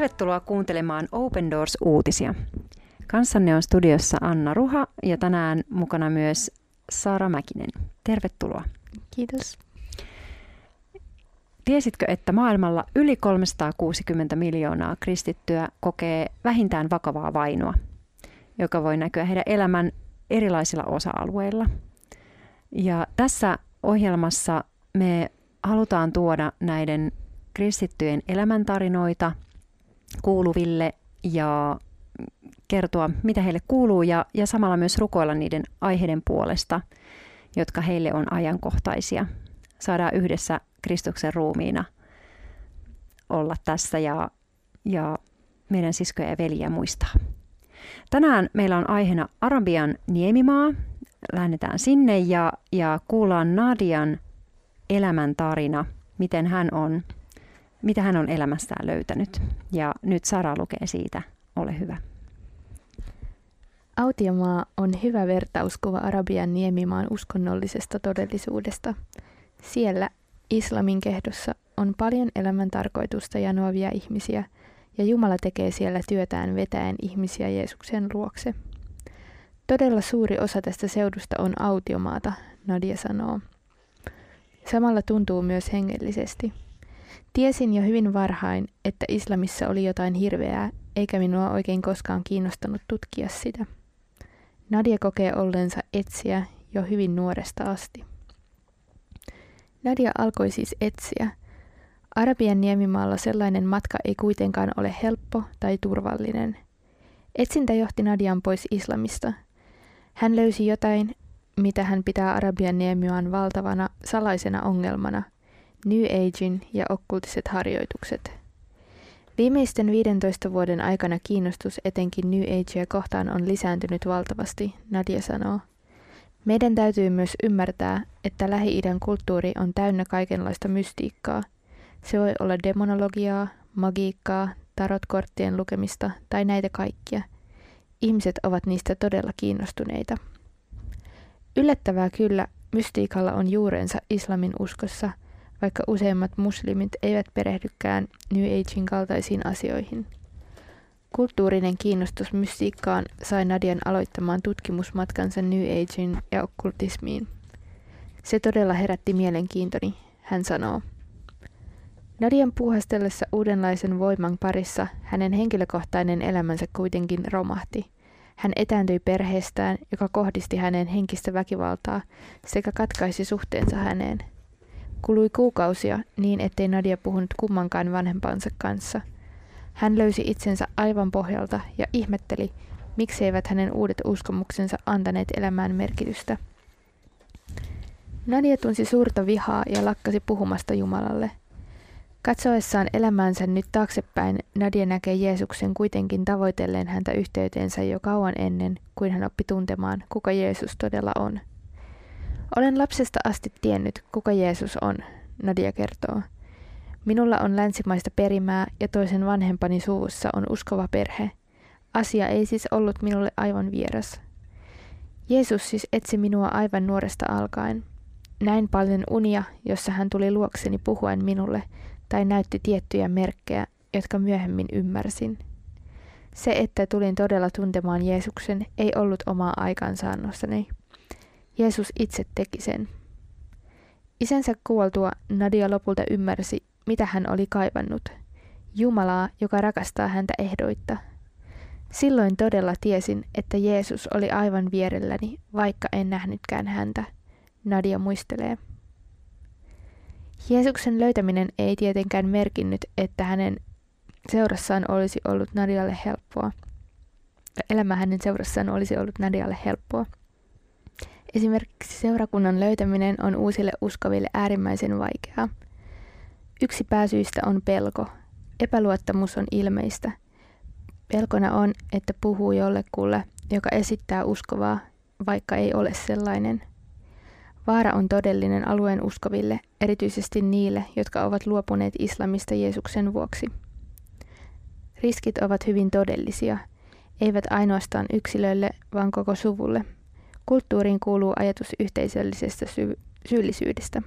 Tervetuloa kuuntelemaan Open Doors-uutisia. Kanssanne on studiossa Anna Ruha ja tänään mukana myös Saara Mäkinen. Tervetuloa. Kiitos. Tiesitkö, että maailmalla yli 360 miljoonaa kristittyä kokee vähintään vakavaa vainoa, joka voi näkyä heidän elämän erilaisilla osa-alueilla? Ja tässä ohjelmassa me halutaan tuoda näiden kristittyjen elämäntarinoita kuuluville ja kertoa, mitä heille kuuluu ja, ja samalla myös rukoilla niiden aiheiden puolesta, jotka heille on ajankohtaisia. Saadaan yhdessä Kristuksen ruumiina olla tässä ja, ja meidän siskoja ja veljiä muistaa. Tänään meillä on aiheena Arabian niemimaa. Lähdetään sinne ja, ja kuullaan Nadian elämäntarina, miten hän on, mitä hän on elämästään löytänyt. Ja nyt Sara lukee siitä. Ole hyvä. Autiomaa on hyvä vertauskuva Arabian niemimaan uskonnollisesta todellisuudesta. Siellä islamin kehdossa on paljon elämän tarkoitusta janoavia ihmisiä, ja Jumala tekee siellä työtään vetäen ihmisiä Jeesuksen luokse. Todella suuri osa tästä seudusta on autiomaata, Nadia sanoo. Samalla tuntuu myös hengellisesti. Tiesin jo hyvin varhain, että islamissa oli jotain hirveää, eikä minua oikein koskaan kiinnostanut tutkia sitä. Nadia kokee ollensa etsiä jo hyvin nuoresta asti. Nadia alkoi siis etsiä. Arabian niemimaalla sellainen matka ei kuitenkaan ole helppo tai turvallinen. Etsintä johti Nadian pois islamista. Hän löysi jotain, mitä hän pitää Arabian niemimaan valtavana salaisena ongelmana, New Agein ja okkultiset harjoitukset. Viimeisten 15 vuoden aikana kiinnostus etenkin New Agea kohtaan on lisääntynyt valtavasti, Nadia sanoo. Meidän täytyy myös ymmärtää, että Lähi-idän kulttuuri on täynnä kaikenlaista mystiikkaa. Se voi olla demonologiaa, magiikkaa, tarotkorttien lukemista tai näitä kaikkia. Ihmiset ovat niistä todella kiinnostuneita. Yllättävää kyllä, mystiikalla on juurensa islamin uskossa, vaikka useimmat muslimit eivät perehdykään New Agein kaltaisiin asioihin. Kulttuurinen kiinnostus mystiikkaan sai Nadian aloittamaan tutkimusmatkansa New Agein ja okkultismiin. Se todella herätti mielenkiintoni, hän sanoo. Nadian puuhastellessa uudenlaisen voiman parissa hänen henkilökohtainen elämänsä kuitenkin romahti – hän etääntyi perheestään, joka kohdisti häneen henkistä väkivaltaa sekä katkaisi suhteensa häneen. Kului kuukausia niin, ettei Nadia puhunut kummankaan vanhempansa kanssa. Hän löysi itsensä aivan pohjalta ja ihmetteli, mikseivät hänen uudet uskomuksensa antaneet elämään merkitystä. Nadia tunsi suurta vihaa ja lakkasi puhumasta Jumalalle. Katsoessaan elämäänsä nyt taaksepäin, Nadia näkee Jeesuksen kuitenkin tavoitelleen häntä yhteyteensä jo kauan ennen kuin hän oppi tuntemaan, kuka Jeesus todella on. Olen lapsesta asti tiennyt, kuka Jeesus on, Nadia kertoo. Minulla on länsimaista perimää ja toisen vanhempani suvussa on uskova perhe. Asia ei siis ollut minulle aivan vieras. Jeesus siis etsi minua aivan nuoresta alkaen. Näin paljon unia, jossa hän tuli luokseni puhuen minulle, tai näytti tiettyjä merkkejä, jotka myöhemmin ymmärsin. Se, että tulin todella tuntemaan Jeesuksen, ei ollut omaa aikaansaannossani. Jeesus itse teki sen. Isänsä kuoltua Nadia lopulta ymmärsi, mitä hän oli kaivannut. Jumalaa, joka rakastaa häntä ehdoitta. Silloin todella tiesin, että Jeesus oli aivan vierelläni, vaikka en nähnytkään häntä. Nadia muistelee. Jeesuksen löytäminen ei tietenkään merkinnyt, että hänen seurassaan olisi ollut Nadialle helppoa. Elämä hänen seurassaan olisi ollut Nadialle helppoa. Esimerkiksi seurakunnan löytäminen on uusille uskoville äärimmäisen vaikeaa. Yksi pääsyistä on pelko. Epäluottamus on ilmeistä. Pelkona on, että puhuu jollekulle, joka esittää uskovaa, vaikka ei ole sellainen – Vaara on todellinen alueen uskoville, erityisesti niille, jotka ovat luopuneet islamista Jeesuksen vuoksi. Riskit ovat hyvin todellisia, eivät ainoastaan yksilölle, vaan koko suvulle. Kulttuuriin kuuluu ajatus yhteisöllisestä sy- syyllisyydestä.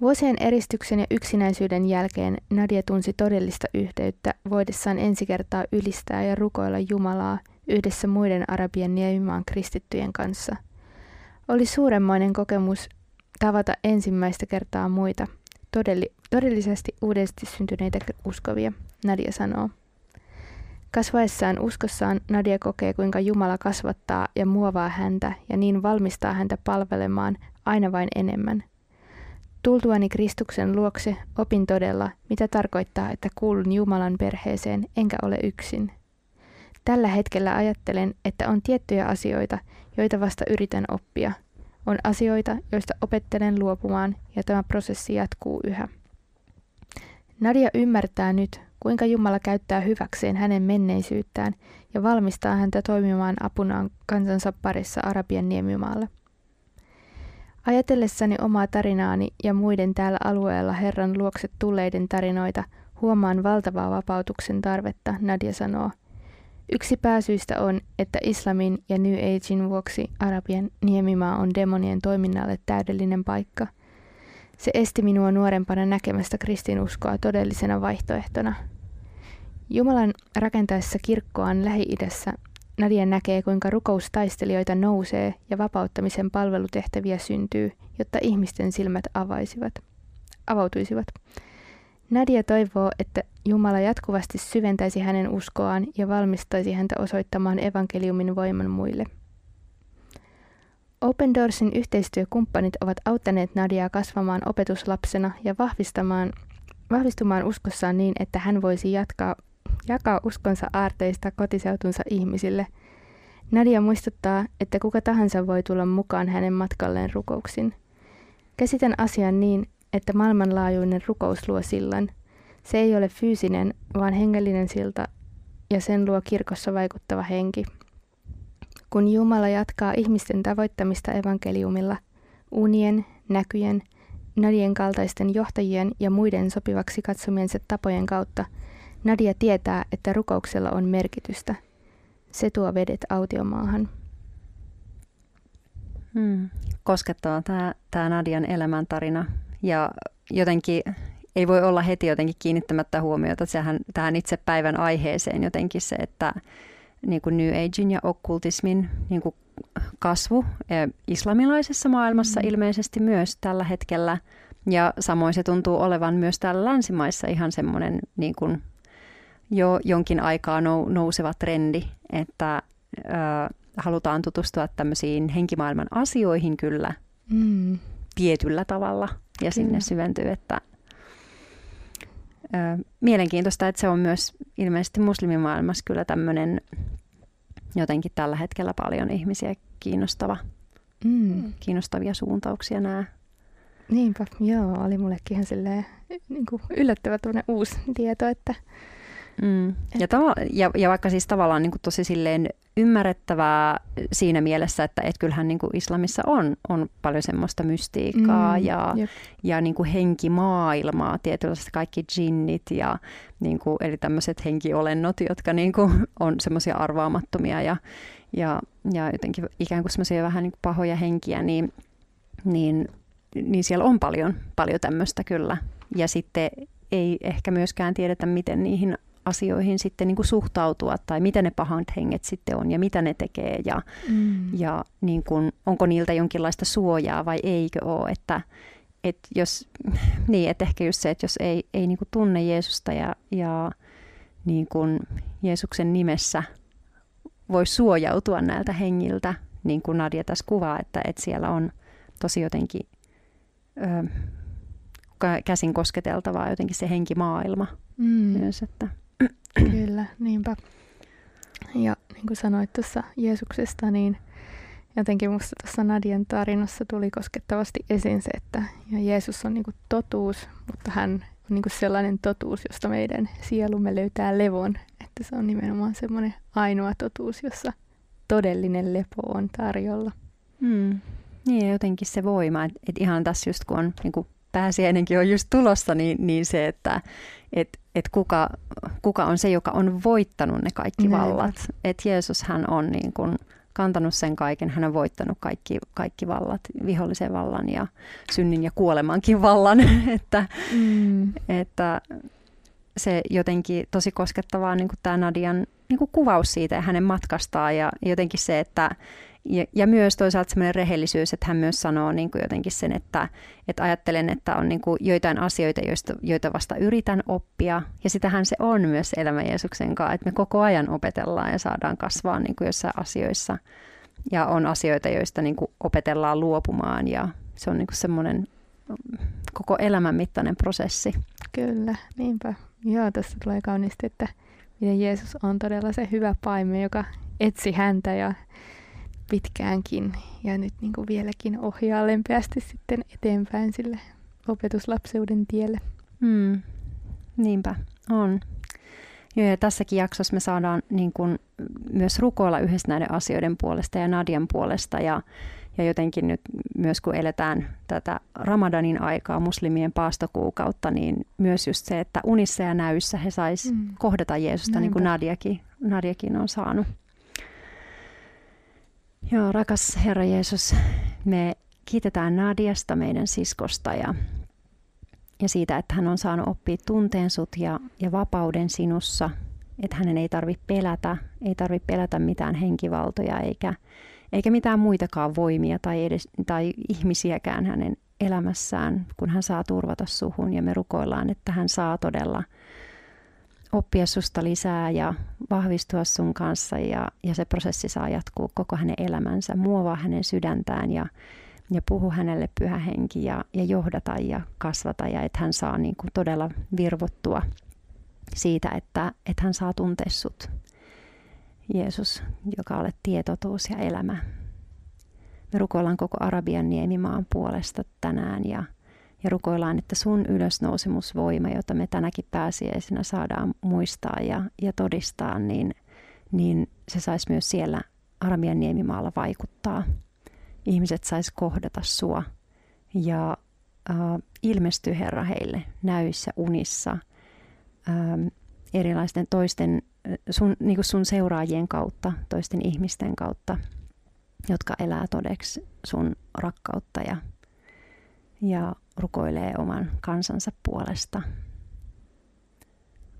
Vuosien eristyksen ja yksinäisyyden jälkeen Nadia tunsi todellista yhteyttä voidessaan ensi kertaa ylistää ja rukoilla Jumalaa yhdessä muiden Arabian niemimaan kristittyjen kanssa. Oli suuremmoinen kokemus tavata ensimmäistä kertaa muita, todelli, todellisesti uudesti syntyneitä uskovia, Nadia sanoo. Kasvaessaan uskossaan Nadia kokee, kuinka Jumala kasvattaa ja muovaa häntä ja niin valmistaa häntä palvelemaan aina vain enemmän. Tultuani Kristuksen luokse opin todella, mitä tarkoittaa, että kuulun Jumalan perheeseen enkä ole yksin. Tällä hetkellä ajattelen, että on tiettyjä asioita, joita vasta yritän oppia. On asioita, joista opettelen luopumaan ja tämä prosessi jatkuu yhä. Nadia ymmärtää nyt, kuinka Jumala käyttää hyväkseen hänen menneisyyttään ja valmistaa häntä toimimaan apunaan kansansa parissa Arabian niemimaalla. Ajatellessani omaa tarinaani ja muiden täällä alueella Herran luokse tulleiden tarinoita, huomaan valtavaa vapautuksen tarvetta, Nadia sanoo. Yksi pääsyistä on, että islamin ja New Agein vuoksi Arabian niemimaa on demonien toiminnalle täydellinen paikka. Se esti minua nuorempana näkemästä kristinuskoa todellisena vaihtoehtona. Jumalan rakentaessa kirkkoaan Lähi-idässä Nadia näkee, kuinka rukoustaistelijoita nousee ja vapauttamisen palvelutehtäviä syntyy, jotta ihmisten silmät avaisivat, avautuisivat. Nadia toivoo, että Jumala jatkuvasti syventäisi hänen uskoaan ja valmistaisi häntä osoittamaan evankeliumin voiman muille. Open Doorsin yhteistyökumppanit ovat auttaneet Nadiaa kasvamaan opetuslapsena ja vahvistamaan, vahvistumaan uskossaan niin, että hän voisi jatkaa jakaa uskonsa aarteista kotiseutunsa ihmisille. Nadia muistuttaa, että kuka tahansa voi tulla mukaan hänen matkalleen rukouksin. Käsitän asian niin, että maailmanlaajuinen rukous luo sillan. Se ei ole fyysinen, vaan hengellinen silta ja sen luo kirkossa vaikuttava henki. Kun Jumala jatkaa ihmisten tavoittamista evankeliumilla, unien, näkyjen, Nadien kaltaisten johtajien ja muiden sopivaksi katsomiensa tapojen kautta – Nadia tietää, että rukouksella on merkitystä. Se tuo vedet autiomaahan. Hmm. Koskettava tämä, tämä Nadian elämäntarina. Ja jotenkin ei voi olla heti jotenkin kiinnittämättä huomiota tähän, tähän itse päivän aiheeseen jotenkin se, että niin kuin New Agein ja okkultismin niin kuin kasvu islamilaisessa maailmassa mm. ilmeisesti myös tällä hetkellä. Ja samoin se tuntuu olevan myös täällä länsimaissa ihan semmoinen niin kuin jo jonkin aikaa nouseva trendi, että ö, halutaan tutustua tämmöisiin henkimaailman asioihin kyllä mm. tietyllä tavalla ja kyllä. sinne syventyy, että mielenkiintoista, että se on myös ilmeisesti muslimimaailmassa kyllä tämmöinen jotenkin tällä hetkellä paljon ihmisiä kiinnostava, mm. kiinnostavia suuntauksia nämä. Niinpä, joo, oli mullekin ihan silleen niin kuin yllättävä uusi tieto, että Mm. Ja, tava- ja, ja vaikka siis tavallaan niin kuin tosi silleen ymmärrettävää siinä mielessä, että et kyllähän niin kuin islamissa on, on paljon semmoista mystiikkaa mm, ja, ja niin kuin henkimaailmaa, tietynlaista kaikki jinnit ja niin kuin, eli tämmöiset henkiolennot, jotka niin kuin on semmoisia arvaamattomia ja, ja, ja jotenkin ikään kuin semmoisia vähän niin kuin pahoja henkiä, niin, niin, niin siellä on paljon, paljon tämmöistä kyllä. Ja sitten ei ehkä myöskään tiedetä, miten niihin asioihin sitten niin kuin suhtautua tai mitä ne pahat henget sitten on ja mitä ne tekee ja, mm. ja niin kuin, onko niiltä jonkinlaista suojaa vai eikö ole. Että, et jos, niin, että ehkä just se, että jos ei, ei niin kuin tunne Jeesusta ja, ja niin kuin Jeesuksen nimessä voi suojautua näiltä hengiltä, niin kuin Nadia tässä kuvaa, että, että siellä on tosi jotenkin ö, käsin kosketeltavaa jotenkin se henkimaailma mm. myös. Että. Kyllä, niinpä. Ja niin kuin sanoit tuossa Jeesuksesta, niin jotenkin musta tuossa Nadian tarinassa tuli koskettavasti esiin se, että ja Jeesus on niin kuin totuus, mutta hän on niin kuin sellainen totuus, josta meidän sielumme löytää levon. Että se on nimenomaan semmoinen ainoa totuus, jossa todellinen lepo on tarjolla. Mm. Niin ja jotenkin se voima, että et ihan tässä just kun on niin kuin pääsiäinenkin on just tulossa, niin, niin se, että et, et kuka, kuka on se, joka on voittanut ne kaikki Näin. vallat. Että Jeesus hän on niin kuin kantanut sen kaiken. Hän on voittanut kaikki, kaikki vallat, vihollisen vallan ja synnin ja kuolemankin vallan. että, mm. että se jotenkin tosi koskettavaa niin kuin tämä Nadian niin kuin kuvaus siitä ja hänen matkastaan ja jotenkin se, että ja, ja myös toisaalta semmoinen rehellisyys, että hän myös sanoo niin kuin jotenkin sen, että, että ajattelen, että on niin kuin joitain asioita, joista, joita vasta yritän oppia. Ja sitähän se on myös elämä Jeesuksen kanssa, että me koko ajan opetellaan ja saadaan kasvaa niin kuin jossain asioissa. Ja on asioita, joista niin kuin opetellaan luopumaan ja se on niin kuin semmoinen koko elämän mittainen prosessi. Kyllä, niinpä. Joo, tässä tulee kauniisti, että miten Jeesus on todella se hyvä paimen, joka etsi häntä ja pitkäänkin ja nyt niin kuin vieläkin ohjaa lempeästi sitten eteenpäin sille opetuslapseuden tielle. Mm, niinpä, on. Joo, ja tässäkin jaksossa me saadaan niin kuin myös rukoilla yhdessä näiden asioiden puolesta ja Nadian puolesta ja, ja jotenkin nyt myös kun eletään tätä Ramadanin aikaa, muslimien paastokuukautta, niin myös just se, että unissa ja näyssä he sais mm. kohdata Jeesusta Näinpä. niin kuin Nadiakin, Nadiakin on saanut. Joo, rakas Herra Jeesus, me kiitetään Nadiasta, meidän siskosta ja, ja siitä, että hän on saanut oppia tunteen sut ja, ja vapauden sinussa, että hänen ei tarvitse pelätä, ei tarvitse pelätä mitään henkivaltoja eikä, eikä mitään muitakaan voimia tai, edes, tai ihmisiäkään hänen elämässään, kun hän saa turvata suhun ja me rukoillaan, että hän saa todella – oppia susta lisää ja vahvistua sun kanssa ja, ja se prosessi saa jatkuu koko hänen elämänsä, muovaa hänen sydäntään ja, ja puhu hänelle pyhä henki ja, ja johdata ja kasvata ja että hän saa niin kuin todella virvottua siitä, että, että hän saa tuntea sut. Jeesus, joka olet tietotuus ja elämä. Me rukoillaan koko Arabian niemimaan puolesta tänään ja ja rukoillaan, että sun ylösnousemusvoima, jota me tänäkin pääsiäisenä saadaan muistaa ja, ja todistaa, niin, niin se saisi myös siellä Aramian niemimaalla vaikuttaa. Ihmiset sais kohdata sua ja äh, ilmesty Herra heille näyissä, unissa, äh, erilaisten toisten, sun, niin kuin sun seuraajien kautta, toisten ihmisten kautta, jotka elää todeksi sun rakkautta ja, ja rukoilee oman kansansa puolesta.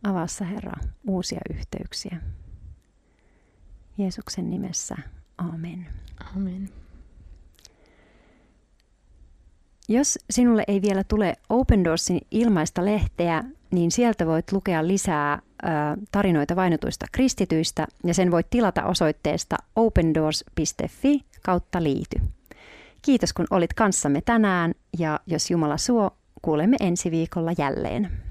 Avassa Herra uusia yhteyksiä. Jeesuksen nimessä, amen. Amen. Jos sinulle ei vielä tule Open Doorsin ilmaista lehteä, niin sieltä voit lukea lisää ö, tarinoita vainotuista kristityistä ja sen voit tilata osoitteesta opendoors.fi kautta liity. Kiitos kun olit kanssamme tänään ja jos Jumala suo, kuulemme ensi viikolla jälleen.